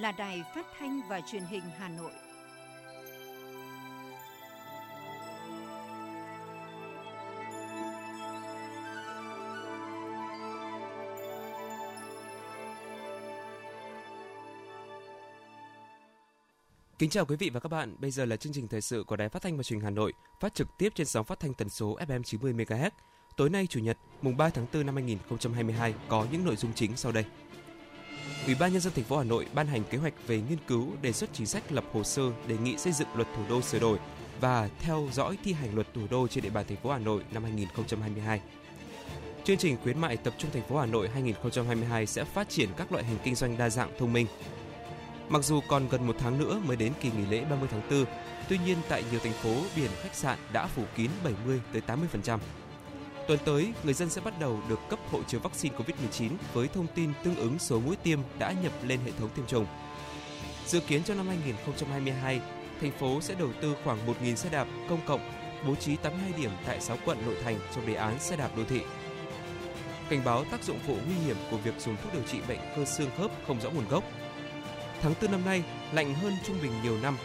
là Đài Phát thanh và Truyền hình Hà Nội. Kính chào quý vị và các bạn. Bây giờ là chương trình thời sự của Đài Phát thanh và Truyền hình Hà Nội, phát trực tiếp trên sóng phát thanh tần số FM 90 MHz. Tối nay chủ nhật, mùng 3 tháng 4 năm 2022 có những nội dung chính sau đây. Ủy ban nhân dân thành phố Hà Nội ban hành kế hoạch về nghiên cứu đề xuất chính sách lập hồ sơ đề nghị xây dựng luật thủ đô sửa đổi và theo dõi thi hành luật thủ đô trên địa bàn thành phố Hà Nội năm 2022. Chương trình khuyến mại tập trung thành phố Hà Nội 2022 sẽ phát triển các loại hình kinh doanh đa dạng thông minh. Mặc dù còn gần một tháng nữa mới đến kỳ nghỉ lễ 30 tháng 4, tuy nhiên tại nhiều thành phố biển khách sạn đã phủ kín 70 tới 80%. Tuần tới, người dân sẽ bắt đầu được cấp hộ chiếu vaccine COVID-19 với thông tin tương ứng số mũi tiêm đã nhập lên hệ thống tiêm chủng. Dự kiến trong năm 2022, thành phố sẽ đầu tư khoảng 1.000 xe đạp công cộng, bố trí 82 điểm tại 6 quận nội thành trong đề án xe đạp đô thị. Cảnh báo tác dụng phụ nguy hiểm của việc dùng thuốc điều trị bệnh cơ xương khớp không rõ nguồn gốc. Tháng 4 năm nay lạnh hơn trung bình nhiều năm.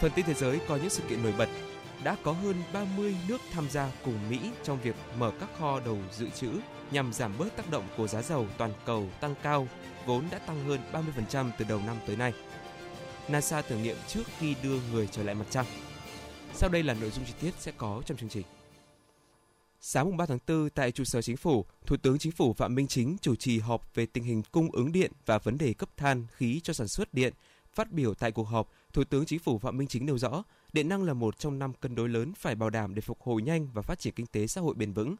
Phần tin thế giới có những sự kiện nổi bật đã có hơn 30 nước tham gia cùng Mỹ trong việc mở các kho đầu dự trữ nhằm giảm bớt tác động của giá dầu toàn cầu tăng cao, vốn đã tăng hơn 30% từ đầu năm tới nay. NASA thử nghiệm trước khi đưa người trở lại mặt trăng. Sau đây là nội dung chi tiết sẽ có trong chương trình. Sáng 3 tháng 4 tại trụ sở chính phủ, Thủ tướng Chính phủ Phạm Minh Chính chủ trì họp về tình hình cung ứng điện và vấn đề cấp than khí cho sản xuất điện. Phát biểu tại cuộc họp, Thủ tướng Chính phủ Phạm Minh Chính nêu rõ, điện năng là một trong năm cân đối lớn phải bảo đảm để phục hồi nhanh và phát triển kinh tế xã hội bền vững.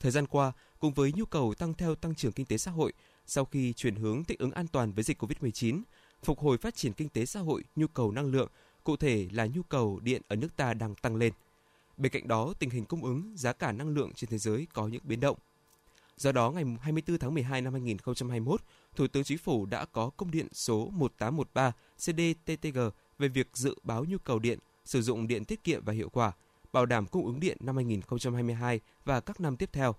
Thời gian qua, cùng với nhu cầu tăng theo tăng trưởng kinh tế xã hội, sau khi chuyển hướng thích ứng an toàn với dịch COVID-19, phục hồi phát triển kinh tế xã hội, nhu cầu năng lượng, cụ thể là nhu cầu điện ở nước ta đang tăng lên. Bên cạnh đó, tình hình cung ứng, giá cả năng lượng trên thế giới có những biến động. Do đó, ngày 24 tháng 12 năm 2021, Thủ tướng Chính phủ đã có công điện số 1813 CDTTG về việc dự báo nhu cầu điện, sử dụng điện tiết kiệm và hiệu quả, bảo đảm cung ứng điện năm 2022 và các năm tiếp theo.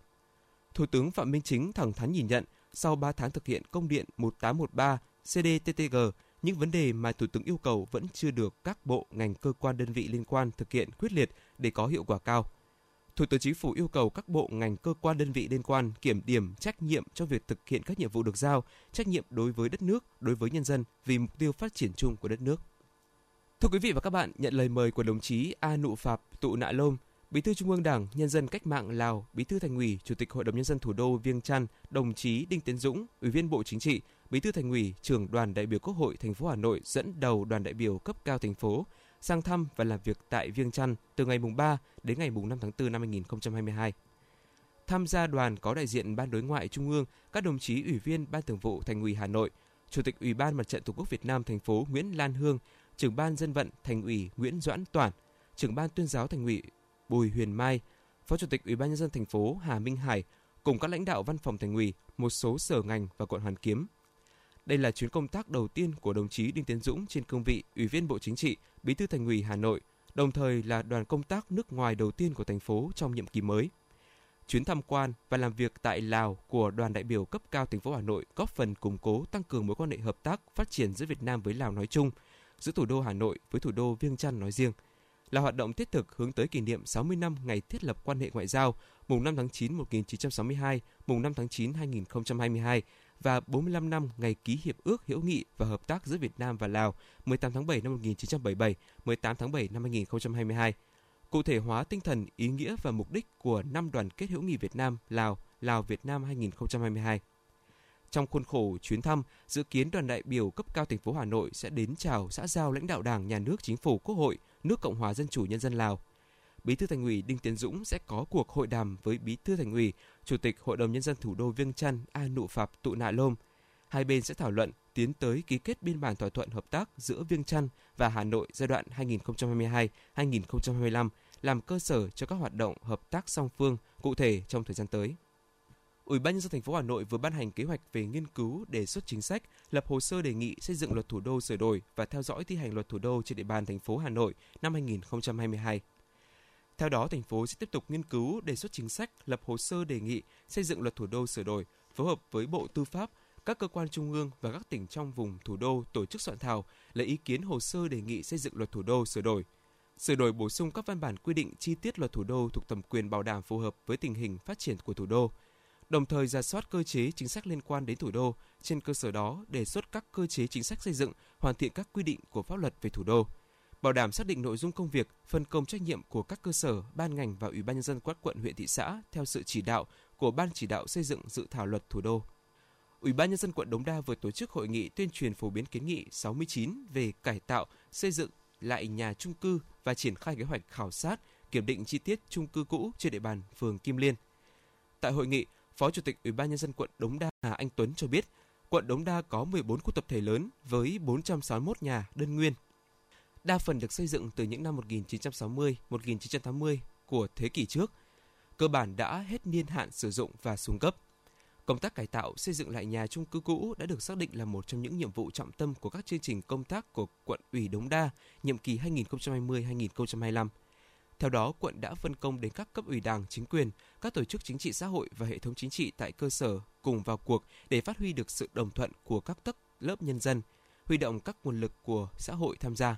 Thủ tướng Phạm Minh Chính thẳng thắn nhìn nhận, sau 3 tháng thực hiện công điện 1813 CDTTG, những vấn đề mà Thủ tướng yêu cầu vẫn chưa được các bộ, ngành, cơ quan đơn vị liên quan thực hiện quyết liệt để có hiệu quả cao. Thủ tướng Chính phủ yêu cầu các bộ, ngành, cơ quan đơn vị liên quan kiểm điểm trách nhiệm cho việc thực hiện các nhiệm vụ được giao, trách nhiệm đối với đất nước, đối với nhân dân vì mục tiêu phát triển chung của đất nước. Thưa quý vị và các bạn, nhận lời mời của đồng chí A Nụ Phạp Tụ Nạ Lôm, Bí thư Trung ương Đảng Nhân dân Cách mạng Lào, Bí thư Thành ủy, Chủ tịch Hội đồng nhân dân thủ đô Viêng Chăn, đồng chí Đinh Tiến Dũng, Ủy viên Bộ Chính trị, Bí thư Thành ủy, Trưởng đoàn đại biểu Quốc hội thành phố Hà Nội dẫn đầu đoàn đại biểu cấp cao thành phố sang thăm và làm việc tại Viêng Chăn từ ngày mùng 3 đến ngày mùng 5 tháng 4 năm 2022. Tham gia đoàn có đại diện Ban Đối ngoại Trung ương, các đồng chí Ủy viên Ban Thường vụ Thành ủy Hà Nội, Chủ tịch Ủy ban Mặt trận Tổ quốc Việt Nam thành phố Nguyễn Lan Hương, Trưởng ban Dân vận Thành ủy Nguyễn Doãn Toản, Trưởng ban Tuyên giáo Thành ủy Bùi Huyền Mai, Phó Chủ tịch Ủy ban nhân dân thành phố Hà Minh Hải cùng các lãnh đạo văn phòng Thành ủy, một số sở ngành và quận Hoàn Kiếm. Đây là chuyến công tác đầu tiên của đồng chí Đinh Tiến Dũng trên cương vị Ủy viên Bộ Chính trị, Bí thư Thành ủy Hà Nội, đồng thời là đoàn công tác nước ngoài đầu tiên của thành phố trong nhiệm kỳ mới. Chuyến tham quan và làm việc tại Lào của đoàn đại biểu cấp cao thành phố Hà Nội góp phần củng cố tăng cường mối quan hệ hợp tác phát triển giữa Việt Nam với Lào nói chung, giữa thủ đô Hà Nội với thủ đô Viêng Chăn nói riêng, là hoạt động thiết thực hướng tới kỷ niệm 60 năm ngày thiết lập quan hệ ngoại giao mùng 5 tháng 9 1962, mùng 5 tháng 9 2022 và 45 năm ngày ký hiệp ước hữu nghị và hợp tác giữa Việt Nam và Lào 18 tháng 7 năm 1977, 18 tháng 7 năm 2022. Cụ thể hóa tinh thần, ý nghĩa và mục đích của năm đoàn kết hữu nghị Việt Nam Lào, Lào Việt Nam 2022. Trong khuôn khổ chuyến thăm, dự kiến đoàn đại biểu cấp cao thành phố Hà Nội sẽ đến chào xã giao lãnh đạo Đảng, Nhà nước, Chính phủ, Quốc hội, nước Cộng hòa Dân chủ Nhân dân Lào. Bí thư Thành ủy Đinh Tiến Dũng sẽ có cuộc hội đàm với Bí thư Thành ủy, Chủ tịch Hội đồng Nhân dân thủ đô Viêng Chăn A Nụ Phạp Tụ Nạ Lôm. Hai bên sẽ thảo luận tiến tới ký kết biên bản thỏa thuận hợp tác giữa Viêng Chăn và Hà Nội giai đoạn 2022-2025 làm cơ sở cho các hoạt động hợp tác song phương cụ thể trong thời gian tới. Ủy ban nhân dân thành phố Hà Nội vừa ban hành kế hoạch về nghiên cứu đề xuất chính sách, lập hồ sơ đề nghị xây dựng luật thủ đô sửa đổi và theo dõi thi hành luật thủ đô trên địa bàn thành phố Hà Nội năm 2022. Theo đó, thành phố sẽ tiếp tục nghiên cứu đề xuất chính sách, lập hồ sơ đề nghị xây dựng luật thủ đô sửa đổi, phối hợp với Bộ Tư pháp, các cơ quan trung ương và các tỉnh trong vùng thủ đô tổ chức soạn thảo lấy ý kiến hồ sơ đề nghị xây dựng luật thủ đô sửa đổi. Sửa đổi bổ sung các văn bản quy định chi tiết luật thủ đô thuộc thẩm quyền bảo đảm phù hợp với tình hình phát triển của thủ đô. Đồng thời ra soát cơ chế chính sách liên quan đến thủ đô, trên cơ sở đó đề xuất các cơ chế chính sách xây dựng, hoàn thiện các quy định của pháp luật về thủ đô bảo đảm xác định nội dung công việc, phân công trách nhiệm của các cơ sở, ban ngành và Ủy ban nhân dân các quận huyện thị xã theo sự chỉ đạo của Ban chỉ đạo xây dựng dự thảo luật thủ đô. Ủy ban nhân dân quận Đống Đa vừa tổ chức hội nghị tuyên truyền phổ biến kiến nghị 69 về cải tạo, xây dựng lại nhà trung cư và triển khai kế hoạch khảo sát, kiểm định chi tiết trung cư cũ trên địa bàn phường Kim Liên. Tại hội nghị, Phó Chủ tịch Ủy ban nhân dân quận Đống Đa Hà Anh Tuấn cho biết, quận Đống Đa có 14 khu tập thể lớn với 461 nhà đơn nguyên đa phần được xây dựng từ những năm 1960, 1980 của thế kỷ trước, cơ bản đã hết niên hạn sử dụng và xuống cấp. Công tác cải tạo, xây dựng lại nhà chung cư cũ đã được xác định là một trong những nhiệm vụ trọng tâm của các chương trình công tác của quận ủy Đống Đa nhiệm kỳ 2020-2025. Theo đó, quận đã phân công đến các cấp ủy đảng, chính quyền, các tổ chức chính trị xã hội và hệ thống chính trị tại cơ sở cùng vào cuộc để phát huy được sự đồng thuận của các tấc lớp nhân dân, huy động các nguồn lực của xã hội tham gia.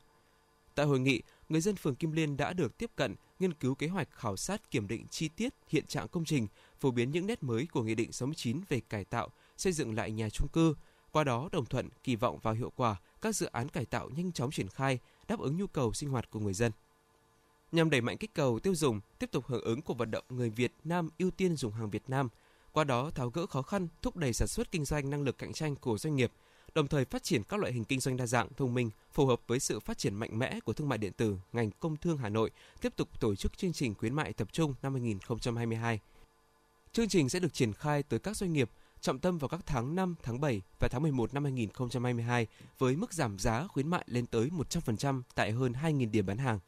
Tại hội nghị, người dân phường Kim Liên đã được tiếp cận, nghiên cứu kế hoạch khảo sát kiểm định chi tiết hiện trạng công trình, phổ biến những nét mới của Nghị định 69 về cải tạo, xây dựng lại nhà trung cư. Qua đó đồng thuận kỳ vọng vào hiệu quả các dự án cải tạo nhanh chóng triển khai, đáp ứng nhu cầu sinh hoạt của người dân. Nhằm đẩy mạnh kích cầu tiêu dùng, tiếp tục hưởng ứng cuộc vận động người Việt Nam ưu tiên dùng hàng Việt Nam, qua đó tháo gỡ khó khăn, thúc đẩy sản xuất kinh doanh năng lực cạnh tranh của doanh nghiệp – đồng thời phát triển các loại hình kinh doanh đa dạng, thông minh, phù hợp với sự phát triển mạnh mẽ của thương mại điện tử, ngành công thương Hà Nội tiếp tục tổ chức chương trình khuyến mại tập trung năm 2022. Chương trình sẽ được triển khai tới các doanh nghiệp, trọng tâm vào các tháng 5, tháng 7 và tháng 11 năm 2022 với mức giảm giá khuyến mại lên tới 100% tại hơn 2.000 điểm bán hàng.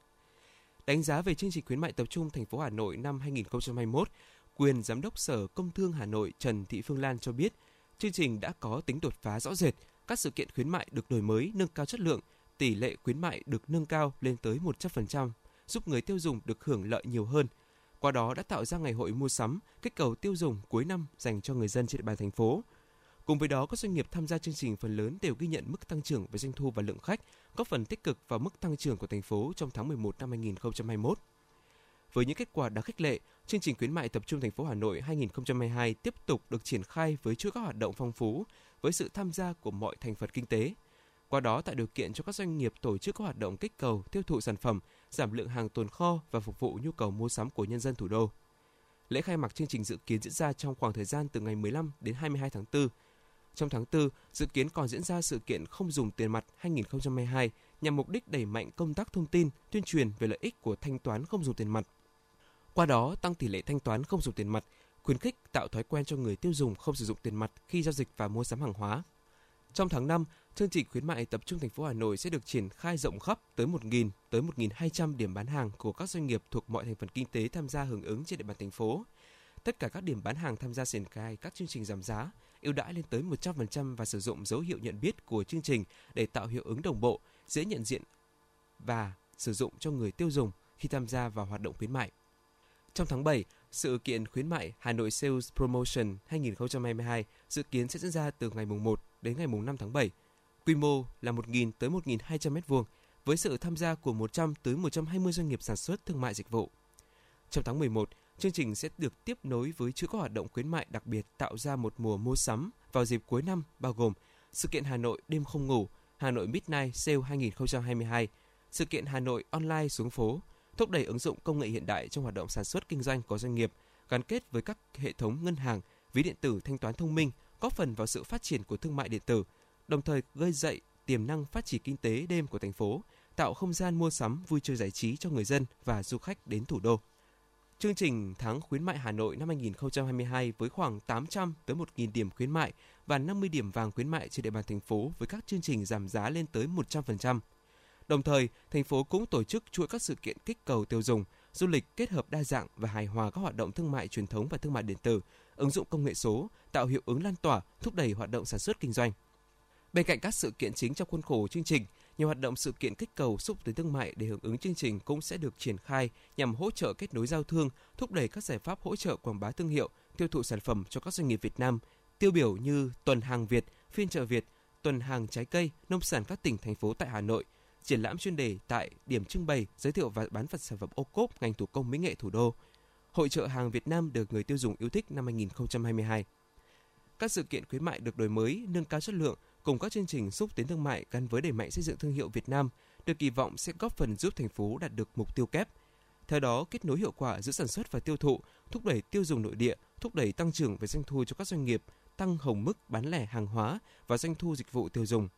Đánh giá về chương trình khuyến mại tập trung thành phố Hà Nội năm 2021, quyền giám đốc Sở Công Thương Hà Nội Trần Thị Phương Lan cho biết, chương trình đã có tính đột phá rõ rệt, các sự kiện khuyến mại được đổi mới, nâng cao chất lượng, tỷ lệ khuyến mại được nâng cao lên tới 100%, giúp người tiêu dùng được hưởng lợi nhiều hơn. Qua đó đã tạo ra ngày hội mua sắm, kích cầu tiêu dùng cuối năm dành cho người dân trên địa bàn thành phố. Cùng với đó, các doanh nghiệp tham gia chương trình phần lớn đều ghi nhận mức tăng trưởng về doanh thu và lượng khách, góp phần tích cực vào mức tăng trưởng của thành phố trong tháng 11 năm 2021. Với những kết quả đáng khích lệ, chương trình khuyến mại tập trung thành phố Hà Nội 2022 tiếp tục được triển khai với chuỗi các hoạt động phong phú, với sự tham gia của mọi thành phần kinh tế. Qua đó tạo điều kiện cho các doanh nghiệp tổ chức các hoạt động kích cầu tiêu thụ sản phẩm, giảm lượng hàng tồn kho và phục vụ nhu cầu mua sắm của nhân dân thủ đô. Lễ khai mạc chương trình dự kiến diễn ra trong khoảng thời gian từ ngày 15 đến 22 tháng 4. Trong tháng 4, dự kiến còn diễn ra sự kiện không dùng tiền mặt 2022 nhằm mục đích đẩy mạnh công tác thông tin, tuyên truyền về lợi ích của thanh toán không dùng tiền mặt. Qua đó, tăng tỷ lệ thanh toán không dùng tiền mặt, khuyến khích tạo thói quen cho người tiêu dùng không sử dụng tiền mặt khi giao dịch và mua sắm hàng hóa. Trong tháng 5, chương trình khuyến mại tập trung thành phố Hà Nội sẽ được triển khai rộng khắp tới 1.000 tới 1.200 điểm bán hàng của các doanh nghiệp thuộc mọi thành phần kinh tế tham gia hưởng ứng trên địa bàn thành phố. Tất cả các điểm bán hàng tham gia triển khai các chương trình giảm giá, ưu đãi lên tới 100% và sử dụng dấu hiệu nhận biết của chương trình để tạo hiệu ứng đồng bộ, dễ nhận diện và sử dụng cho người tiêu dùng khi tham gia vào hoạt động khuyến mại. Trong tháng 7, sự kiện khuyến mại Hà Nội Sales Promotion 2022 dự kiến sẽ diễn ra từ ngày mùng 1 đến ngày mùng 5 tháng 7. Quy mô là 1.000 tới 1.200 m2 với sự tham gia của 100 tới 120 doanh nghiệp sản xuất thương mại dịch vụ. Trong tháng 11, chương trình sẽ được tiếp nối với chuỗi các hoạt động khuyến mại đặc biệt tạo ra một mùa mua sắm vào dịp cuối năm bao gồm sự kiện Hà Nội đêm không ngủ, Hà Nội Midnight Sale 2022, sự kiện Hà Nội Online xuống phố, thúc đẩy ứng dụng công nghệ hiện đại trong hoạt động sản xuất kinh doanh của doanh nghiệp, gắn kết với các hệ thống ngân hàng, ví điện tử thanh toán thông minh, góp phần vào sự phát triển của thương mại điện tử, đồng thời gây dậy tiềm năng phát triển kinh tế đêm của thành phố, tạo không gian mua sắm vui chơi giải trí cho người dân và du khách đến thủ đô. Chương trình tháng khuyến mại Hà Nội năm 2022 với khoảng 800 tới 1.000 điểm khuyến mại và 50 điểm vàng khuyến mại trên địa bàn thành phố với các chương trình giảm giá lên tới 100%. Đồng thời, thành phố cũng tổ chức chuỗi các sự kiện kích cầu tiêu dùng, du lịch kết hợp đa dạng và hài hòa các hoạt động thương mại truyền thống và thương mại điện tử, ứng dụng công nghệ số, tạo hiệu ứng lan tỏa, thúc đẩy hoạt động sản xuất kinh doanh. Bên cạnh các sự kiện chính trong khuôn khổ chương trình, nhiều hoạt động sự kiện kích cầu xúc tiến thương mại để hưởng ứng chương trình cũng sẽ được triển khai nhằm hỗ trợ kết nối giao thương, thúc đẩy các giải pháp hỗ trợ quảng bá thương hiệu, tiêu thụ sản phẩm cho các doanh nghiệp Việt Nam, tiêu biểu như tuần hàng Việt, phiên chợ Việt, tuần hàng trái cây, nông sản các tỉnh thành phố tại Hà Nội, triển lãm chuyên đề tại điểm trưng bày giới thiệu và bán vật sản phẩm ô cốp ngành thủ công mỹ nghệ thủ đô. Hội trợ hàng Việt Nam được người tiêu dùng yêu thích năm 2022. Các sự kiện khuyến mại được đổi mới, nâng cao chất lượng cùng các chương trình xúc tiến thương mại gắn với đẩy mạnh xây dựng thương hiệu Việt Nam được kỳ vọng sẽ góp phần giúp thành phố đạt được mục tiêu kép. Theo đó, kết nối hiệu quả giữa sản xuất và tiêu thụ, thúc đẩy tiêu dùng nội địa, thúc đẩy tăng trưởng về doanh thu cho các doanh nghiệp, tăng hồng mức bán lẻ hàng hóa và doanh thu dịch vụ tiêu dùng.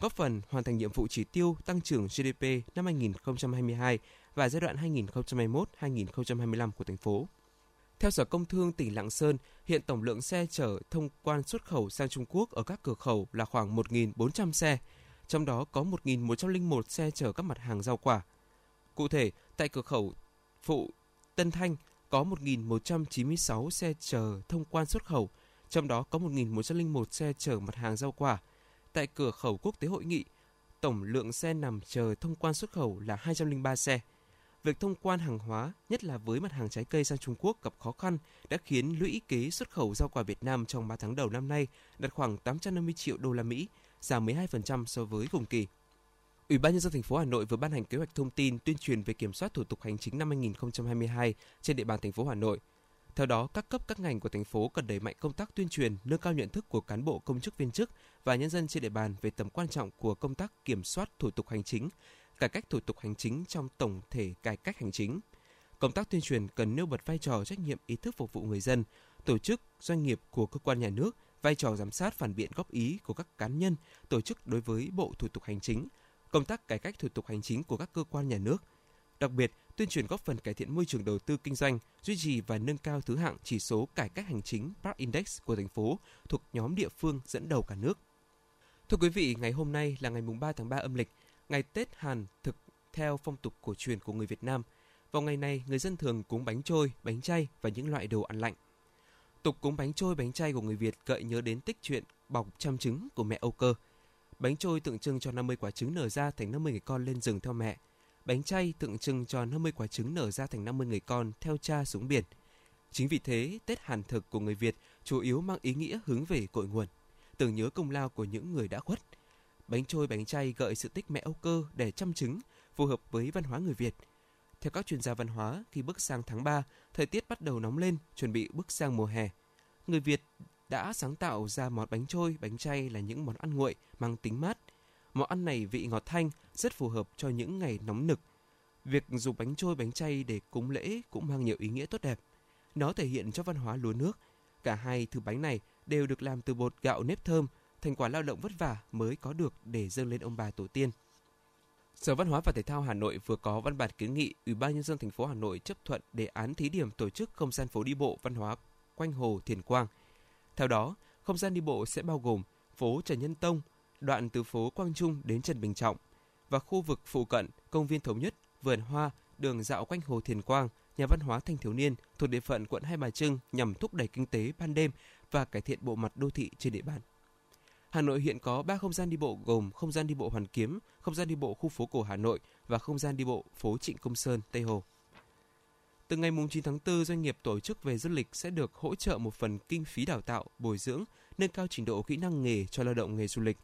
Góp phần hoàn thành nhiệm vụ chỉ tiêu tăng trưởng GDP năm 2022 và giai đoạn 2021-2025 của thành phố. Theo Sở Công Thương tỉnh Lạng Sơn, hiện tổng lượng xe chở thông quan xuất khẩu sang Trung Quốc ở các cửa khẩu là khoảng 1.400 xe, trong đó có 1.101 xe chở các mặt hàng rau quả. Cụ thể, tại cửa khẩu phụ Tân Thanh có 1.196 xe chở thông quan xuất khẩu, trong đó có 1.101 xe chở mặt hàng rau quả. Tại cửa khẩu quốc tế hội nghị, tổng lượng xe nằm chờ thông quan xuất khẩu là 203 xe. Việc thông quan hàng hóa, nhất là với mặt hàng trái cây sang Trung Quốc gặp khó khăn đã khiến lũy kế xuất khẩu rau quả Việt Nam trong 3 tháng đầu năm nay đạt khoảng 850 triệu đô la Mỹ, giảm 12% so với cùng kỳ. Ủy ban nhân dân thành phố Hà Nội vừa ban hành kế hoạch thông tin tuyên truyền về kiểm soát thủ tục hành chính năm 2022 trên địa bàn thành phố Hà Nội. Theo đó, các cấp các ngành của thành phố cần đẩy mạnh công tác tuyên truyền, nâng cao nhận thức của cán bộ công chức viên chức và nhân dân trên địa bàn về tầm quan trọng của công tác kiểm soát thủ tục hành chính, cải cách thủ tục hành chính trong tổng thể cải cách hành chính. Công tác tuyên truyền cần nêu bật vai trò trách nhiệm ý thức phục vụ người dân, tổ chức, doanh nghiệp của cơ quan nhà nước, vai trò giám sát phản biện góp ý của các cá nhân, tổ chức đối với Bộ Thủ tục Hành chính, công tác cải cách thủ tục hành chính của các cơ quan nhà nước. Đặc biệt, tuyên truyền góp phần cải thiện môi trường đầu tư kinh doanh, duy trì và nâng cao thứ hạng chỉ số cải cách hành chính Park Index của thành phố thuộc nhóm địa phương dẫn đầu cả nước. Thưa quý vị, ngày hôm nay là ngày mùng 3 tháng 3 âm lịch, ngày Tết Hàn thực theo phong tục cổ truyền của người Việt Nam. Vào ngày này, người dân thường cúng bánh trôi, bánh chay và những loại đồ ăn lạnh. Tục cúng bánh trôi, bánh chay của người Việt gợi nhớ đến tích truyện bọc trăm trứng của mẹ Âu Cơ. Bánh trôi tượng trưng cho 50 quả trứng nở ra thành 50 người con lên rừng theo mẹ. Bánh chay tượng trưng cho 50 quả trứng nở ra thành 50 người con theo cha xuống biển. Chính vì thế, Tết Hàn thực của người Việt chủ yếu mang ý nghĩa hướng về cội nguồn, tưởng nhớ công lao của những người đã khuất. Bánh trôi bánh chay gợi sự tích mẹ Âu Cơ để chăm trứng, phù hợp với văn hóa người Việt. Theo các chuyên gia văn hóa, khi bước sang tháng 3, thời tiết bắt đầu nóng lên, chuẩn bị bước sang mùa hè. Người Việt đã sáng tạo ra món bánh trôi, bánh chay là những món ăn nguội mang tính mát. Món ăn này vị ngọt thanh, rất phù hợp cho những ngày nóng nực. Việc dùng bánh trôi, bánh chay để cúng lễ cũng mang nhiều ý nghĩa tốt đẹp. Nó thể hiện cho văn hóa lúa nước. Cả hai thứ bánh này đều được làm từ bột gạo nếp thơm, thành quả lao động vất vả mới có được để dâng lên ông bà tổ tiên. Sở Văn hóa và Thể thao Hà Nội vừa có văn bản kiến nghị Ủy ban nhân dân thành phố Hà Nội chấp thuận đề án thí điểm tổ chức không gian phố đi bộ văn hóa quanh hồ Thiền Quang. Theo đó, không gian đi bộ sẽ bao gồm phố Trần Nhân Tông, đoạn từ phố Quang Trung đến Trần Bình Trọng và khu vực phụ cận công viên Thống Nhất, vườn hoa, đường dạo quanh hồ Thiền Quang, nhà văn hóa thanh thiếu niên thuộc địa phận quận Hai Bà Trưng nhằm thúc đẩy kinh tế ban đêm và cải thiện bộ mặt đô thị trên địa bàn. Hà Nội hiện có 3 không gian đi bộ gồm không gian đi bộ Hoàn Kiếm, không gian đi bộ khu phố cổ Hà Nội và không gian đi bộ phố Trịnh Công Sơn, Tây Hồ. Từ ngày 9 tháng 4, doanh nghiệp tổ chức về du lịch sẽ được hỗ trợ một phần kinh phí đào tạo, bồi dưỡng, nâng cao trình độ kỹ năng nghề cho lao động nghề du lịch.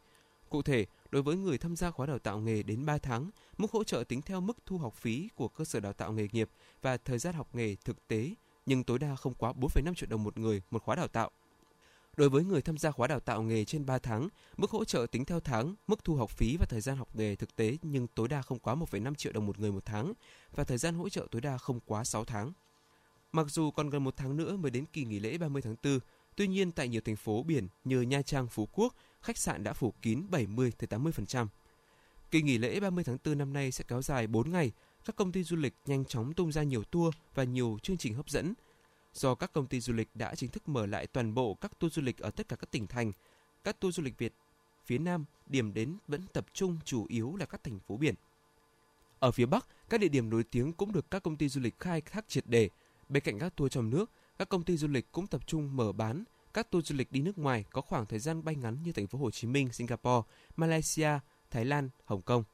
Cụ thể, đối với người tham gia khóa đào tạo nghề đến 3 tháng, mức hỗ trợ tính theo mức thu học phí của cơ sở đào tạo nghề nghiệp và thời gian học nghề thực tế, nhưng tối đa không quá 4,5 triệu đồng một người một khóa đào tạo. Đối với người tham gia khóa đào tạo nghề trên 3 tháng, mức hỗ trợ tính theo tháng, mức thu học phí và thời gian học nghề thực tế nhưng tối đa không quá 1,5 triệu đồng một người một tháng và thời gian hỗ trợ tối đa không quá 6 tháng. Mặc dù còn gần một tháng nữa mới đến kỳ nghỉ lễ 30 tháng 4, tuy nhiên tại nhiều thành phố biển như Nha Trang, Phú Quốc, khách sạn đã phủ kín 70 tới 80%. Kỳ nghỉ lễ 30 tháng 4 năm nay sẽ kéo dài 4 ngày, các công ty du lịch nhanh chóng tung ra nhiều tour và nhiều chương trình hấp dẫn – do các công ty du lịch đã chính thức mở lại toàn bộ các tour du lịch ở tất cả các tỉnh thành. Các tour du lịch Việt phía Nam điểm đến vẫn tập trung chủ yếu là các thành phố biển. Ở phía Bắc, các địa điểm nổi tiếng cũng được các công ty du lịch khai thác triệt đề. Bên cạnh các tour trong nước, các công ty du lịch cũng tập trung mở bán các tour du lịch đi nước ngoài có khoảng thời gian bay ngắn như thành phố Hồ Chí Minh, Singapore, Malaysia, Thái Lan, Hồng Kông.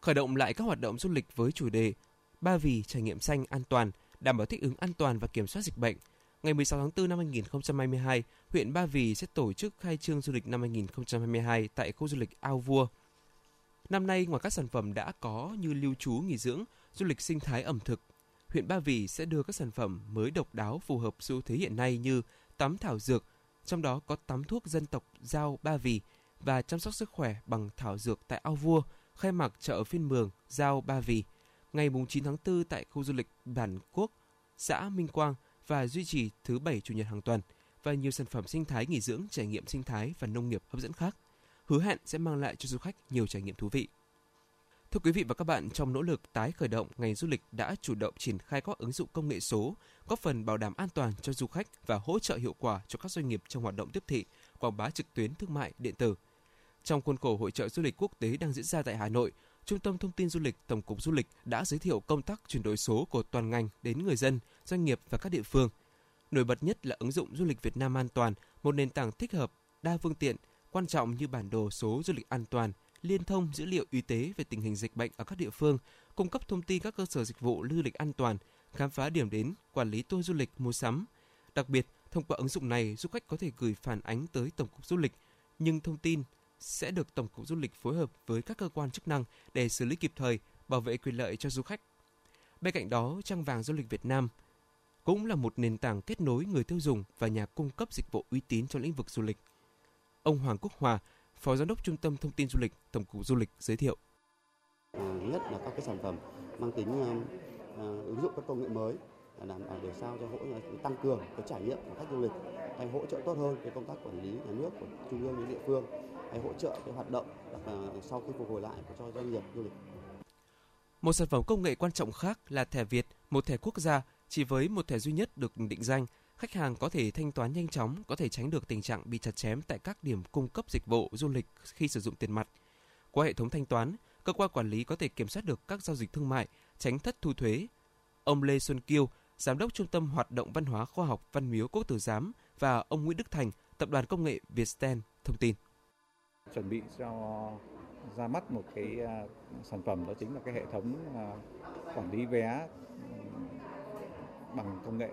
Khởi động lại các hoạt động du lịch với chủ đề Ba vì trải nghiệm xanh an toàn đảm bảo thích ứng an toàn và kiểm soát dịch bệnh. ngày 16 tháng 4 năm 2022, huyện Ba Vì sẽ tổ chức khai trương du lịch năm 2022 tại khu du lịch Ao Vua. Năm nay, ngoài các sản phẩm đã có như lưu trú nghỉ dưỡng, du lịch sinh thái ẩm thực, huyện Ba Vì sẽ đưa các sản phẩm mới độc đáo phù hợp xu thế hiện nay như tắm thảo dược, trong đó có tắm thuốc dân tộc Giao Ba Vì và chăm sóc sức khỏe bằng thảo dược tại Ao Vua, khai mạc chợ phiên mường Giao Ba Vì ngày 9 tháng 4 tại khu du lịch Bản Quốc, xã Minh Quang và duy trì thứ bảy chủ nhật hàng tuần và nhiều sản phẩm sinh thái nghỉ dưỡng, trải nghiệm sinh thái và nông nghiệp hấp dẫn khác, hứa hẹn sẽ mang lại cho du khách nhiều trải nghiệm thú vị. Thưa quý vị và các bạn, trong nỗ lực tái khởi động, ngành du lịch đã chủ động triển khai các ứng dụng công nghệ số, góp phần bảo đảm an toàn cho du khách và hỗ trợ hiệu quả cho các doanh nghiệp trong hoạt động tiếp thị, quảng bá trực tuyến thương mại điện tử. Trong khuôn khổ hội trợ du lịch quốc tế đang diễn ra tại Hà Nội, Trung tâm Thông tin Du lịch Tổng cục Du lịch đã giới thiệu công tác chuyển đổi số của toàn ngành đến người dân, doanh nghiệp và các địa phương. Nổi bật nhất là ứng dụng du lịch Việt Nam an toàn, một nền tảng thích hợp, đa phương tiện, quan trọng như bản đồ số du lịch an toàn, liên thông dữ liệu y tế về tình hình dịch bệnh ở các địa phương, cung cấp thông tin các cơ sở dịch vụ lưu lịch an toàn, khám phá điểm đến, quản lý tour du lịch mua sắm. Đặc biệt, thông qua ứng dụng này, du khách có thể gửi phản ánh tới Tổng cục Du lịch, nhưng thông tin sẽ được Tổng cục Du lịch phối hợp với các cơ quan chức năng để xử lý kịp thời, bảo vệ quyền lợi cho du khách. Bên cạnh đó, trang vàng du lịch Việt Nam cũng là một nền tảng kết nối người tiêu dùng và nhà cung cấp dịch vụ uy tín trong lĩnh vực du lịch. Ông Hoàng Quốc Hòa, Phó Giám đốc Trung tâm Thông tin Du lịch, Tổng cục Du lịch giới thiệu. À, nhất là các cái sản phẩm mang tính uh, ứng dụng các công nghệ mới làm để sao cho hỗ tăng cường cái trải nghiệm của khách du lịch hay hỗ trợ tốt hơn cái công tác quản lý nhà nước của trung ương đến địa phương hay hỗ trợ cái hoạt động sau khi phục hồi lại cho doanh nghiệp du lịch. Một sản phẩm công nghệ quan trọng khác là thẻ Việt, một thẻ quốc gia chỉ với một thẻ duy nhất được định danh, khách hàng có thể thanh toán nhanh chóng, có thể tránh được tình trạng bị chặt chém tại các điểm cung cấp dịch vụ du lịch khi sử dụng tiền mặt. Qua hệ thống thanh toán, cơ quan quản lý có thể kiểm soát được các giao dịch thương mại, tránh thất thu thuế. Ông Lê Xuân Kiêu, Giám đốc Trung tâm Hoạt động Văn hóa Khoa học Văn Miếu Quốc Tử Giám và ông Nguyễn Đức Thành, Tập đoàn Công nghệ Vietsten thông tin. Chuẩn bị cho ra mắt một cái à, sản phẩm đó chính là cái hệ thống à, quản lý vé ừ, bằng công nghệ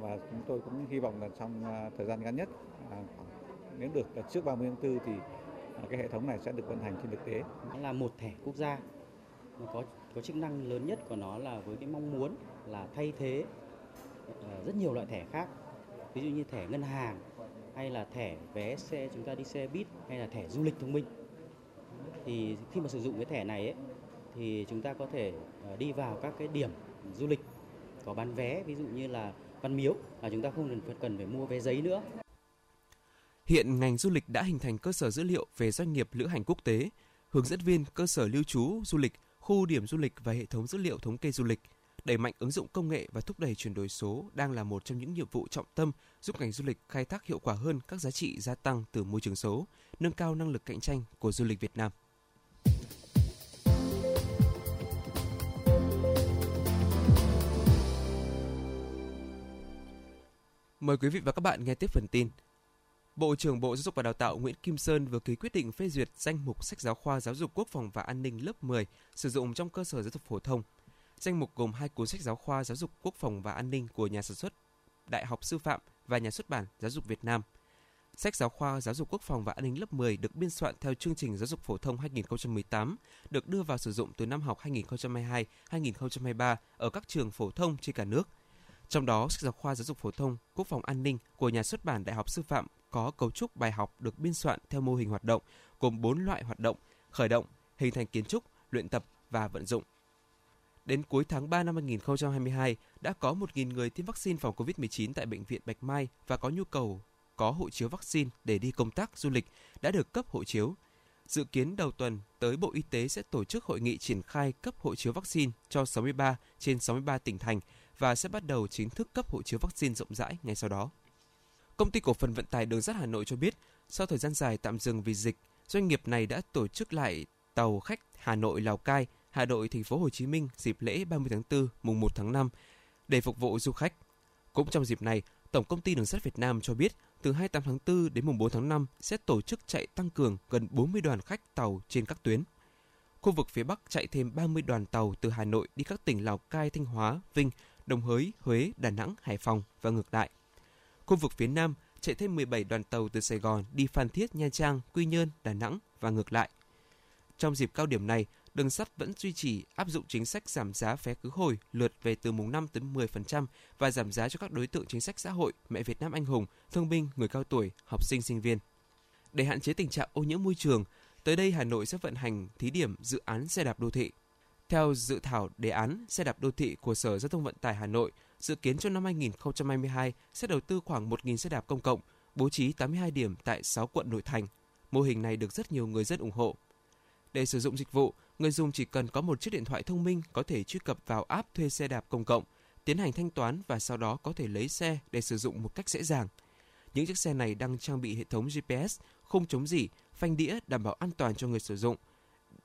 và chúng tôi cũng hy vọng là trong à, thời gian ngắn nhất à, nếu được à, trước 30 tháng 4 thì cái hệ thống này sẽ được vận hành trên thực tế. Là một thẻ quốc gia. Nó có có chức năng lớn nhất của nó là với cái mong muốn là thay thế rất nhiều loại thẻ khác. Ví dụ như thẻ ngân hàng hay là thẻ vé xe chúng ta đi xe buýt hay là thẻ du lịch thông minh. Thì khi mà sử dụng cái thẻ này ấy, thì chúng ta có thể đi vào các cái điểm du lịch có bán vé. Ví dụ như là Văn Miếu là chúng ta không cần cần phải mua vé giấy nữa. Hiện ngành du lịch đã hình thành cơ sở dữ liệu về doanh nghiệp lữ hành quốc tế, hướng dẫn viên cơ sở lưu trú du lịch, khu điểm du lịch và hệ thống dữ liệu thống kê du lịch. Đẩy mạnh ứng dụng công nghệ và thúc đẩy chuyển đổi số đang là một trong những nhiệm vụ trọng tâm giúp ngành du lịch khai thác hiệu quả hơn các giá trị gia tăng từ môi trường số, nâng cao năng lực cạnh tranh của du lịch Việt Nam. Mời quý vị và các bạn nghe tiếp phần tin. Bộ trưởng Bộ Giáo dục và Đào tạo Nguyễn Kim Sơn vừa ký quyết định phê duyệt danh mục sách giáo khoa giáo dục quốc phòng và an ninh lớp 10 sử dụng trong cơ sở giáo dục phổ thông. Danh mục gồm hai cuốn sách giáo khoa giáo dục quốc phòng và an ninh của nhà sản xuất Đại học Sư phạm và nhà xuất bản Giáo dục Việt Nam. Sách giáo khoa giáo dục quốc phòng và an ninh lớp 10 được biên soạn theo chương trình giáo dục phổ thông 2018, được đưa vào sử dụng từ năm học 2022-2023 ở các trường phổ thông trên cả nước. Trong đó, sách giáo khoa giáo dục phổ thông quốc phòng an ninh của nhà xuất bản Đại học Sư phạm có cấu trúc bài học được biên soạn theo mô hình hoạt động gồm 4 loại hoạt động: khởi động, hình thành kiến trúc, luyện tập và vận dụng. Đến cuối tháng 3 năm 2022, đã có 1.000 người tiêm vaccine phòng COVID-19 tại Bệnh viện Bạch Mai và có nhu cầu có hộ chiếu vaccine để đi công tác du lịch đã được cấp hộ chiếu. Dự kiến đầu tuần tới Bộ Y tế sẽ tổ chức hội nghị triển khai cấp hộ chiếu vaccine cho 63 trên 63 tỉnh thành và sẽ bắt đầu chính thức cấp hộ chiếu vaccine rộng rãi ngay sau đó. Công ty cổ phần vận tải đường sắt Hà Nội cho biết, sau thời gian dài tạm dừng vì dịch, doanh nghiệp này đã tổ chức lại tàu khách Hà Nội Lào Cai, Hà Nội Thành phố Hồ Chí Minh dịp lễ 30 tháng 4 mùng 1 tháng 5 để phục vụ du khách. Cũng trong dịp này, Tổng công ty Đường sắt Việt Nam cho biết từ 28 tháng 4 đến mùng 4 tháng 5 sẽ tổ chức chạy tăng cường gần 40 đoàn khách tàu trên các tuyến. Khu vực phía Bắc chạy thêm 30 đoàn tàu từ Hà Nội đi các tỉnh Lào Cai, Thanh Hóa, Vinh, Đồng Hới, Huế, Đà Nẵng, Hải Phòng và ngược lại. Khu vực phía Nam chạy thêm 17 đoàn tàu từ Sài Gòn đi Phan Thiết, Nha Trang, Quy Nhơn, Đà Nẵng và ngược lại. Trong dịp cao điểm này, đường sắt vẫn duy trì áp dụng chính sách giảm giá vé khứ hồi lượt về từ mùng 5 đến 10% và giảm giá cho các đối tượng chính sách xã hội, mẹ Việt Nam anh hùng, thương binh, người cao tuổi, học sinh sinh viên. Để hạn chế tình trạng ô nhiễm môi trường, tới đây Hà Nội sẽ vận hành thí điểm dự án xe đạp đô thị. Theo dự thảo đề án xe đạp đô thị của Sở Giao thông Vận tải Hà Nội, dự kiến trong năm 2022 sẽ đầu tư khoảng 1.000 xe đạp công cộng, bố trí 82 điểm tại 6 quận nội thành. Mô hình này được rất nhiều người dân ủng hộ. Để sử dụng dịch vụ, người dùng chỉ cần có một chiếc điện thoại thông minh có thể truy cập vào app thuê xe đạp công cộng, tiến hành thanh toán và sau đó có thể lấy xe để sử dụng một cách dễ dàng. Những chiếc xe này đang trang bị hệ thống GPS, không chống dỉ, phanh đĩa đảm bảo an toàn cho người sử dụng.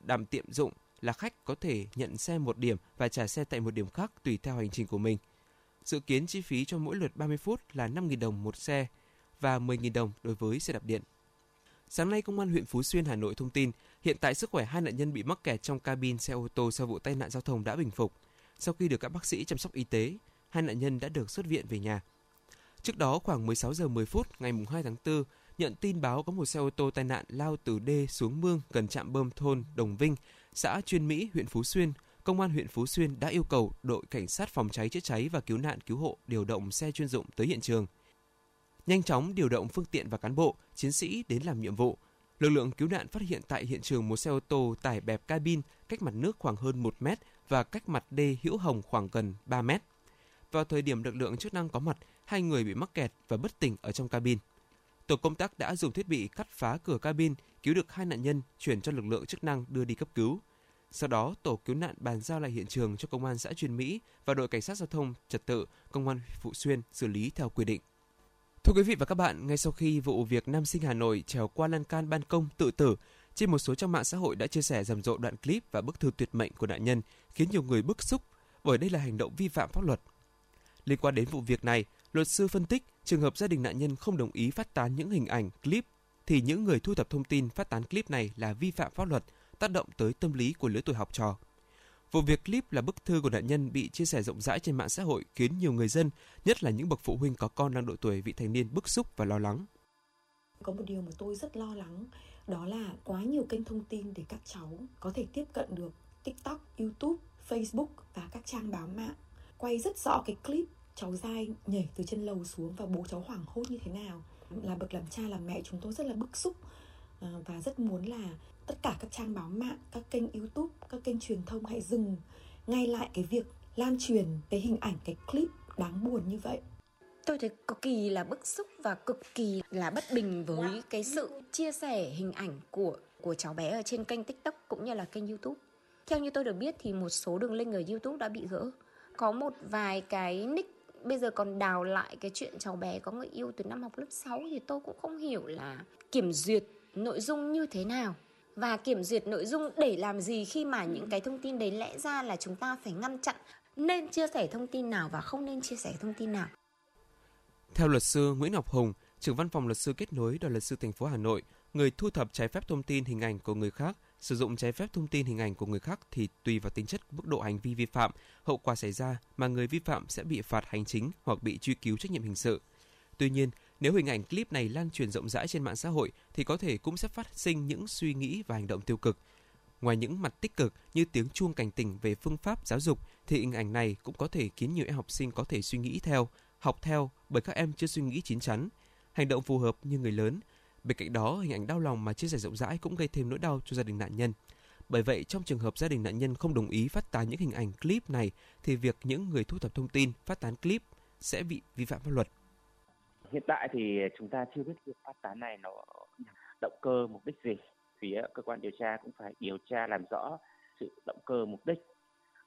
Đảm tiện dụng là khách có thể nhận xe một điểm và trả xe tại một điểm khác tùy theo hành trình của mình. Dự kiến chi phí cho mỗi lượt 30 phút là 5.000 đồng một xe và 10.000 đồng đối với xe đạp điện. Sáng nay, Công an huyện Phú Xuyên, Hà Nội thông tin hiện tại sức khỏe hai nạn nhân bị mắc kẹt trong cabin xe ô tô sau vụ tai nạn giao thông đã bình phục. Sau khi được các bác sĩ chăm sóc y tế, hai nạn nhân đã được xuất viện về nhà. Trước đó khoảng 16 giờ 10 phút ngày 2 tháng 4, nhận tin báo có một xe ô tô tai nạn lao từ đê xuống mương gần trạm bơm thôn Đồng Vinh, xã Chuyên Mỹ, huyện Phú Xuyên. Công an huyện Phú Xuyên đã yêu cầu đội cảnh sát phòng cháy chữa cháy và cứu nạn cứu hộ điều động xe chuyên dụng tới hiện trường. Nhanh chóng điều động phương tiện và cán bộ, chiến sĩ đến làm nhiệm vụ. Lực lượng cứu nạn phát hiện tại hiện trường một xe ô tô tải bẹp cabin cách mặt nước khoảng hơn 1 mét và cách mặt đê Hữu Hồng khoảng gần 3 mét. Vào thời điểm lực lượng chức năng có mặt, hai người bị mắc kẹt và bất tỉnh ở trong cabin. Tổ công tác đã dùng thiết bị cắt phá cửa cabin, cứu được hai nạn nhân, chuyển cho lực lượng chức năng đưa đi cấp cứu. Sau đó, tổ cứu nạn bàn giao lại hiện trường cho công an xã Truyền Mỹ và đội cảnh sát giao thông trật tự công an Phụ Xuyên xử lý theo quy định. Thưa quý vị và các bạn, ngay sau khi vụ việc nam sinh Hà Nội trèo qua lan can ban công tự tử, trên một số trang mạng xã hội đã chia sẻ rầm rộ đoạn clip và bức thư tuyệt mệnh của nạn nhân, khiến nhiều người bức xúc bởi đây là hành động vi phạm pháp luật. Liên quan đến vụ việc này, luật sư phân tích trường hợp gia đình nạn nhân không đồng ý phát tán những hình ảnh, clip thì những người thu thập thông tin phát tán clip này là vi phạm pháp luật, tác động tới tâm lý của lứa tuổi học trò. Vụ việc clip là bức thư của nạn nhân bị chia sẻ rộng rãi trên mạng xã hội khiến nhiều người dân, nhất là những bậc phụ huynh có con đang độ tuổi vị thành niên bức xúc và lo lắng. Có một điều mà tôi rất lo lắng, đó là quá nhiều kênh thông tin để các cháu có thể tiếp cận được TikTok, YouTube, Facebook và các trang báo mạng. Quay rất rõ cái clip cháu dai nhảy từ trên lầu xuống và bố cháu hoảng hốt như thế nào. Là bậc làm cha làm mẹ chúng tôi rất là bức xúc ờ, và rất muốn là tất cả các trang báo mạng, các kênh YouTube, các kênh truyền thông hãy dừng ngay lại cái việc lan truyền cái hình ảnh, cái clip đáng buồn như vậy. Tôi thấy cực kỳ là bức xúc và cực kỳ là bất bình với cái sự chia sẻ hình ảnh của của cháu bé ở trên kênh TikTok cũng như là kênh YouTube. Theo như tôi được biết thì một số đường link ở YouTube đã bị gỡ. Có một vài cái nick bây giờ còn đào lại cái chuyện cháu bé có người yêu từ năm học lớp 6 thì tôi cũng không hiểu là kiểm duyệt nội dung như thế nào. Và kiểm duyệt nội dung để làm gì khi mà những cái thông tin đấy lẽ ra là chúng ta phải ngăn chặn. Nên chia sẻ thông tin nào và không nên chia sẻ thông tin nào. Theo luật sư Nguyễn Ngọc Hùng, trưởng văn phòng luật sư kết nối đoàn luật sư thành phố Hà Nội, người thu thập trái phép thông tin hình ảnh của người khác, sử dụng trái phép thông tin hình ảnh của người khác thì tùy vào tính chất mức độ hành vi vi phạm, hậu quả xảy ra mà người vi phạm sẽ bị phạt hành chính hoặc bị truy cứu trách nhiệm hình sự. Tuy nhiên, nếu hình ảnh clip này lan truyền rộng rãi trên mạng xã hội thì có thể cũng sẽ phát sinh những suy nghĩ và hành động tiêu cực. Ngoài những mặt tích cực như tiếng chuông cảnh tỉnh về phương pháp giáo dục thì hình ảnh này cũng có thể khiến nhiều em học sinh có thể suy nghĩ theo, học theo bởi các em chưa suy nghĩ chín chắn, hành động phù hợp như người lớn. Bên cạnh đó, hình ảnh đau lòng mà chia sẻ rộng rãi cũng gây thêm nỗi đau cho gia đình nạn nhân. Bởi vậy, trong trường hợp gia đình nạn nhân không đồng ý phát tán những hình ảnh clip này thì việc những người thu thập thông tin phát tán clip sẽ bị vi phạm pháp luật. Hiện tại thì chúng ta chưa biết việc phát tán này nó động cơ mục đích gì. Phía cơ quan điều tra cũng phải điều tra làm rõ sự động cơ mục đích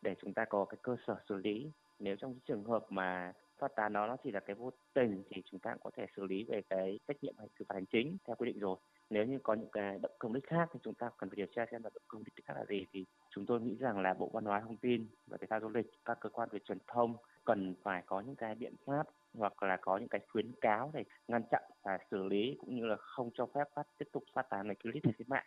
để chúng ta có cái cơ sở xử lý. Nếu trong trường hợp mà phát tán nó nó chỉ là cái vô tình thì chúng ta cũng có thể xử lý về cái trách nhiệm xử phạt hành chính theo quy định rồi nếu như có những cái động công đích khác thì chúng ta cần phải điều tra xem là động công đích khác là gì thì chúng tôi nghĩ rằng là bộ văn hóa thông tin và thể thao du lịch các cơ quan về truyền thông cần phải có những cái biện pháp hoặc là có những cái khuyến cáo để ngăn chặn và xử lý cũng như là không cho phép phát tiếp tục phát tán cái clip này trên mạng.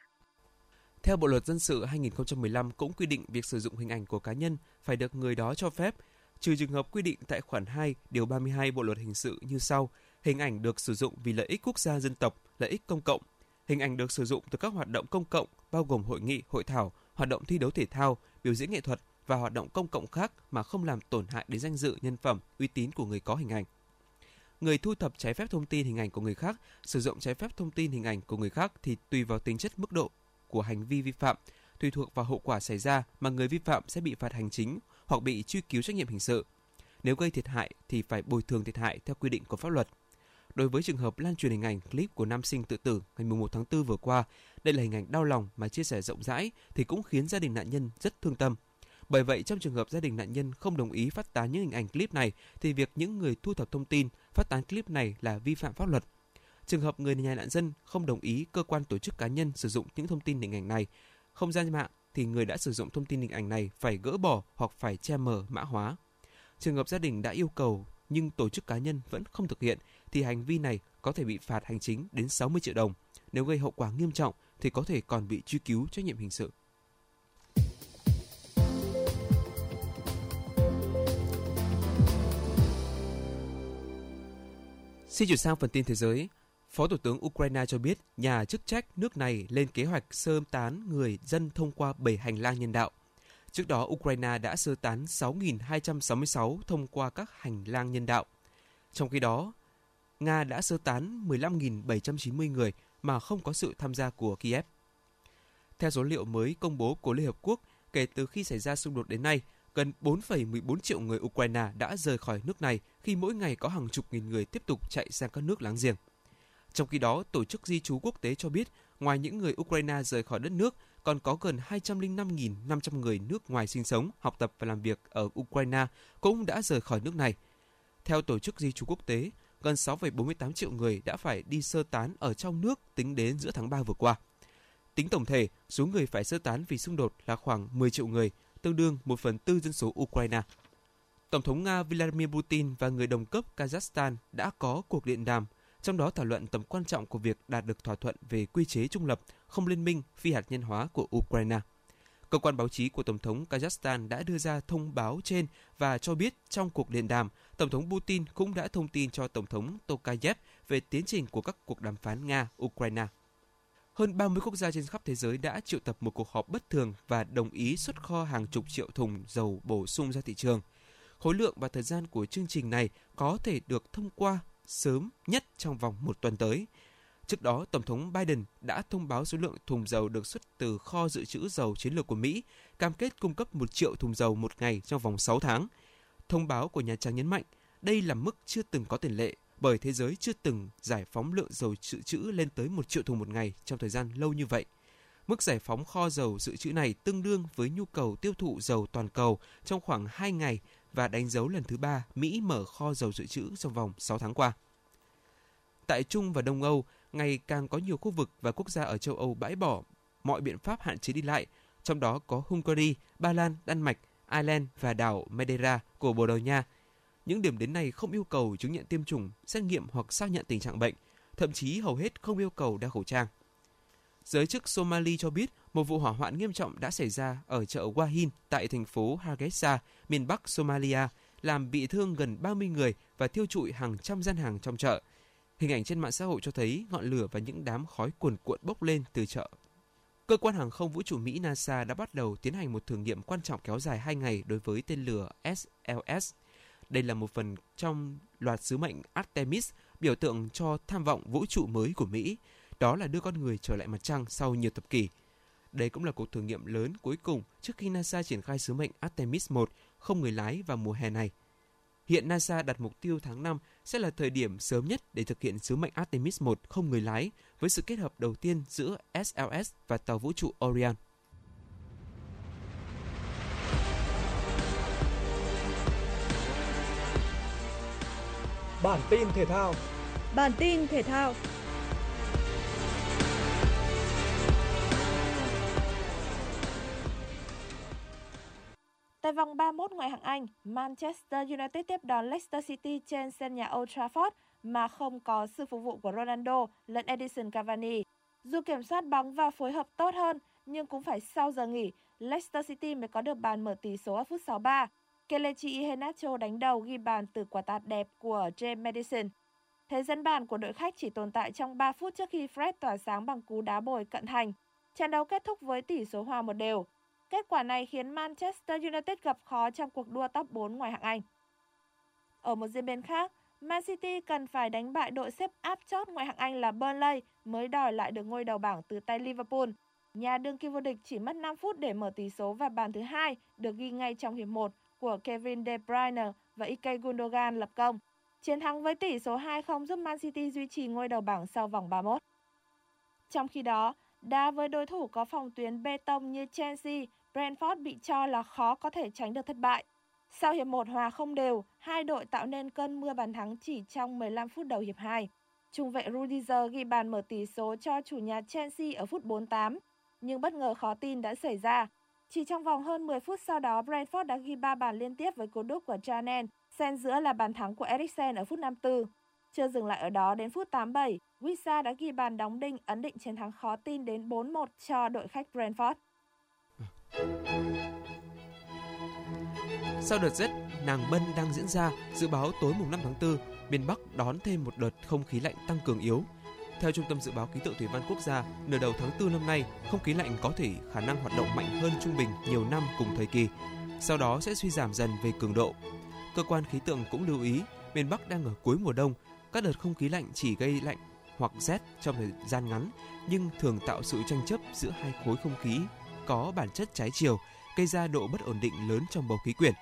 Theo Bộ luật dân sự 2015 cũng quy định việc sử dụng hình ảnh của cá nhân phải được người đó cho phép, trừ trường hợp quy định tại khoản 2 điều 32 Bộ luật hình sự như sau. Hình ảnh được sử dụng vì lợi ích quốc gia dân tộc, lợi ích công cộng. Hình ảnh được sử dụng từ các hoạt động công cộng bao gồm hội nghị, hội thảo, hoạt động thi đấu thể thao, biểu diễn nghệ thuật và hoạt động công cộng khác mà không làm tổn hại đến danh dự, nhân phẩm, uy tín của người có hình ảnh. Người thu thập trái phép thông tin hình ảnh của người khác, sử dụng trái phép thông tin hình ảnh của người khác thì tùy vào tính chất mức độ của hành vi vi phạm, tùy thuộc vào hậu quả xảy ra mà người vi phạm sẽ bị phạt hành chính hoặc bị truy cứu trách nhiệm hình sự. Nếu gây thiệt hại thì phải bồi thường thiệt hại theo quy định của pháp luật. Đối với trường hợp lan truyền hình ảnh clip của nam sinh tự tử ngày 11 tháng 4 vừa qua, đây là hình ảnh đau lòng mà chia sẻ rộng rãi thì cũng khiến gia đình nạn nhân rất thương tâm. Bởi vậy, trong trường hợp gia đình nạn nhân không đồng ý phát tán những hình ảnh clip này, thì việc những người thu thập thông tin phát tán clip này là vi phạm pháp luật. Trường hợp người nhà nạn nhân không đồng ý cơ quan tổ chức cá nhân sử dụng những thông tin hình ảnh này, không gian mạng thì người đã sử dụng thông tin hình ảnh này phải gỡ bỏ hoặc phải che mờ mã hóa. Trường hợp gia đình đã yêu cầu nhưng tổ chức cá nhân vẫn không thực hiện, thì hành vi này có thể bị phạt hành chính đến 60 triệu đồng. Nếu gây hậu quả nghiêm trọng thì có thể còn bị truy cứu trách nhiệm hình sự. Xin chuyển sang phần tin thế giới. Phó Thủ tướng Ukraine cho biết nhà chức trách nước này lên kế hoạch sơ tán người dân thông qua 7 hành lang nhân đạo. Trước đó, Ukraine đã sơ tán 6.266 thông qua các hành lang nhân đạo. Trong khi đó, Nga đã sơ tán 15.790 người mà không có sự tham gia của Kiev. Theo số liệu mới công bố của Liên Hợp Quốc, kể từ khi xảy ra xung đột đến nay, gần 4,14 triệu người Ukraine đã rời khỏi nước này khi mỗi ngày có hàng chục nghìn người tiếp tục chạy sang các nước láng giềng. Trong khi đó, Tổ chức Di trú Quốc tế cho biết, ngoài những người Ukraine rời khỏi đất nước, còn có gần 205.500 người nước ngoài sinh sống, học tập và làm việc ở Ukraine cũng đã rời khỏi nước này. Theo Tổ chức Di trú Quốc tế, gần 6,48 triệu người đã phải đi sơ tán ở trong nước tính đến giữa tháng 3 vừa qua. Tính tổng thể, số người phải sơ tán vì xung đột là khoảng 10 triệu người, tương đương 1 phần tư dân số Ukraine. Tổng thống Nga Vladimir Putin và người đồng cấp Kazakhstan đã có cuộc điện đàm, trong đó thảo luận tầm quan trọng của việc đạt được thỏa thuận về quy chế trung lập, không liên minh, phi hạt nhân hóa của Ukraine. Cơ quan báo chí của Tổng thống Kazakhstan đã đưa ra thông báo trên và cho biết trong cuộc điện đàm, Tổng thống Putin cũng đã thông tin cho Tổng thống Tokayev về tiến trình của các cuộc đàm phán Nga-Ukraine. Hơn 30 quốc gia trên khắp thế giới đã triệu tập một cuộc họp bất thường và đồng ý xuất kho hàng chục triệu thùng dầu bổ sung ra thị trường. Khối lượng và thời gian của chương trình này có thể được thông qua sớm nhất trong vòng một tuần tới. Trước đó, Tổng thống Biden đã thông báo số lượng thùng dầu được xuất từ kho dự trữ dầu chiến lược của Mỹ, cam kết cung cấp 1 triệu thùng dầu một ngày trong vòng 6 tháng. Thông báo của Nhà Trắng nhấn mạnh, đây là mức chưa từng có tiền lệ bởi thế giới chưa từng giải phóng lượng dầu dự trữ lên tới 1 triệu thùng một ngày trong thời gian lâu như vậy. Mức giải phóng kho dầu dự trữ này tương đương với nhu cầu tiêu thụ dầu toàn cầu trong khoảng 2 ngày và đánh dấu lần thứ ba Mỹ mở kho dầu dự trữ trong vòng 6 tháng qua. Tại Trung và Đông Âu, ngày càng có nhiều khu vực và quốc gia ở châu Âu bãi bỏ mọi biện pháp hạn chế đi lại, trong đó có Hungary, Ba Lan, Đan Mạch, Ireland và đảo Madeira của Bồ Đào Nha. Những điểm đến này không yêu cầu chứng nhận tiêm chủng, xét nghiệm hoặc xác nhận tình trạng bệnh, thậm chí hầu hết không yêu cầu đeo khẩu trang. Giới chức Somali cho biết một vụ hỏa hoạn nghiêm trọng đã xảy ra ở chợ Wahin tại thành phố Hargeisa, miền Bắc Somalia, làm bị thương gần 30 người và thiêu trụi hàng trăm gian hàng trong chợ. Hình ảnh trên mạng xã hội cho thấy ngọn lửa và những đám khói cuồn cuộn bốc lên từ chợ. Cơ quan hàng không vũ trụ Mỹ NASA đã bắt đầu tiến hành một thử nghiệm quan trọng kéo dài 2 ngày đối với tên lửa SLS. Đây là một phần trong loạt sứ mệnh Artemis, biểu tượng cho tham vọng vũ trụ mới của Mỹ, đó là đưa con người trở lại mặt trăng sau nhiều thập kỷ. Đây cũng là cuộc thử nghiệm lớn cuối cùng trước khi NASA triển khai sứ mệnh Artemis 1 không người lái vào mùa hè này. Hiện NASA đặt mục tiêu tháng 5 sẽ là thời điểm sớm nhất để thực hiện sứ mệnh Artemis 1 không người lái với sự kết hợp đầu tiên giữa SLS và tàu vũ trụ Orion. Bản tin thể thao Bản tin thể thao Tại vòng 31 ngoại hạng Anh, Manchester United tiếp đón Leicester City trên sân nhà Old Trafford mà không có sự phục vụ của Ronaldo lẫn Edison Cavani. Dù kiểm soát bóng và phối hợp tốt hơn, nhưng cũng phải sau giờ nghỉ, Leicester City mới có được bàn mở tỷ số ở phút 63. Kelechi Iheanacho đánh đầu ghi bàn từ quả tạt đẹp của James Madison. Thế dân bàn của đội khách chỉ tồn tại trong 3 phút trước khi Fred tỏa sáng bằng cú đá bồi cận thành. Trận đấu kết thúc với tỷ số hòa một đều. Kết quả này khiến Manchester United gặp khó trong cuộc đua top 4 ngoài hạng Anh. Ở một diễn biến khác, Man City cần phải đánh bại đội xếp áp chót ngoài hạng Anh là Burnley mới đòi lại được ngôi đầu bảng từ tay Liverpool. Nhà đương kim vô địch chỉ mất 5 phút để mở tỷ số và bàn thứ hai được ghi ngay trong hiệp 1 của Kevin De Bruyne và Ike Gundogan lập công. Chiến thắng với tỷ số 2-0 giúp Man City duy trì ngôi đầu bảng sau vòng 31. Trong khi đó, đá với đối thủ có phòng tuyến bê tông như Chelsea, Brentford bị cho là khó có thể tránh được thất bại. Sau hiệp 1 hòa không đều, hai đội tạo nên cơn mưa bàn thắng chỉ trong 15 phút đầu hiệp 2. Trung vệ Rudiger ghi bàn mở tỷ số cho chủ nhà Chelsea ở phút 48, nhưng bất ngờ khó tin đã xảy ra. Chỉ trong vòng hơn 10 phút sau đó, Brentford đã ghi 3 bàn liên tiếp với cú đúp của Janen, xen giữa là bàn thắng của Eriksen ở phút 54. Chưa dừng lại ở đó, đến phút 87, Wissa đã ghi bàn đóng đinh ấn định chiến thắng khó tin đến 4-1 cho đội khách Brentford. Sau đợt rét nàng bân đang diễn ra, dự báo tối mùng 5 tháng 4, miền Bắc đón thêm một đợt không khí lạnh tăng cường yếu. Theo Trung tâm Dự báo Khí tượng Thủy văn Quốc gia, nửa đầu tháng 4 năm nay, không khí lạnh có thể khả năng hoạt động mạnh hơn trung bình nhiều năm cùng thời kỳ, sau đó sẽ suy giảm dần về cường độ. Cơ quan khí tượng cũng lưu ý, miền Bắc đang ở cuối mùa đông, các đợt không khí lạnh chỉ gây lạnh hoặc rét trong thời gian ngắn, nhưng thường tạo sự tranh chấp giữa hai khối không khí có bản chất trái chiều, gây ra độ bất ổn định lớn trong bầu khí quyển.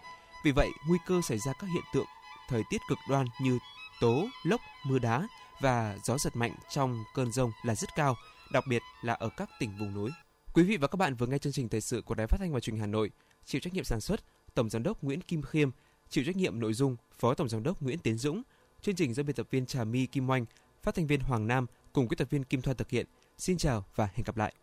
Vì vậy, nguy cơ xảy ra các hiện tượng thời tiết cực đoan như tố, lốc, mưa đá và gió giật mạnh trong cơn rông là rất cao, đặc biệt là ở các tỉnh vùng núi. Quý vị và các bạn vừa nghe chương trình thời sự của Đài Phát thanh và Truyền hình Hà Nội, chịu trách nhiệm sản xuất Tổng giám đốc Nguyễn Kim Khiêm, chịu trách nhiệm nội dung Phó Tổng giám đốc Nguyễn Tiến Dũng, chương trình do biên tập viên Trà My Kim Oanh, phát thanh viên Hoàng Nam cùng kỹ thuật viên Kim Thoa thực hiện. Xin chào và hẹn gặp lại.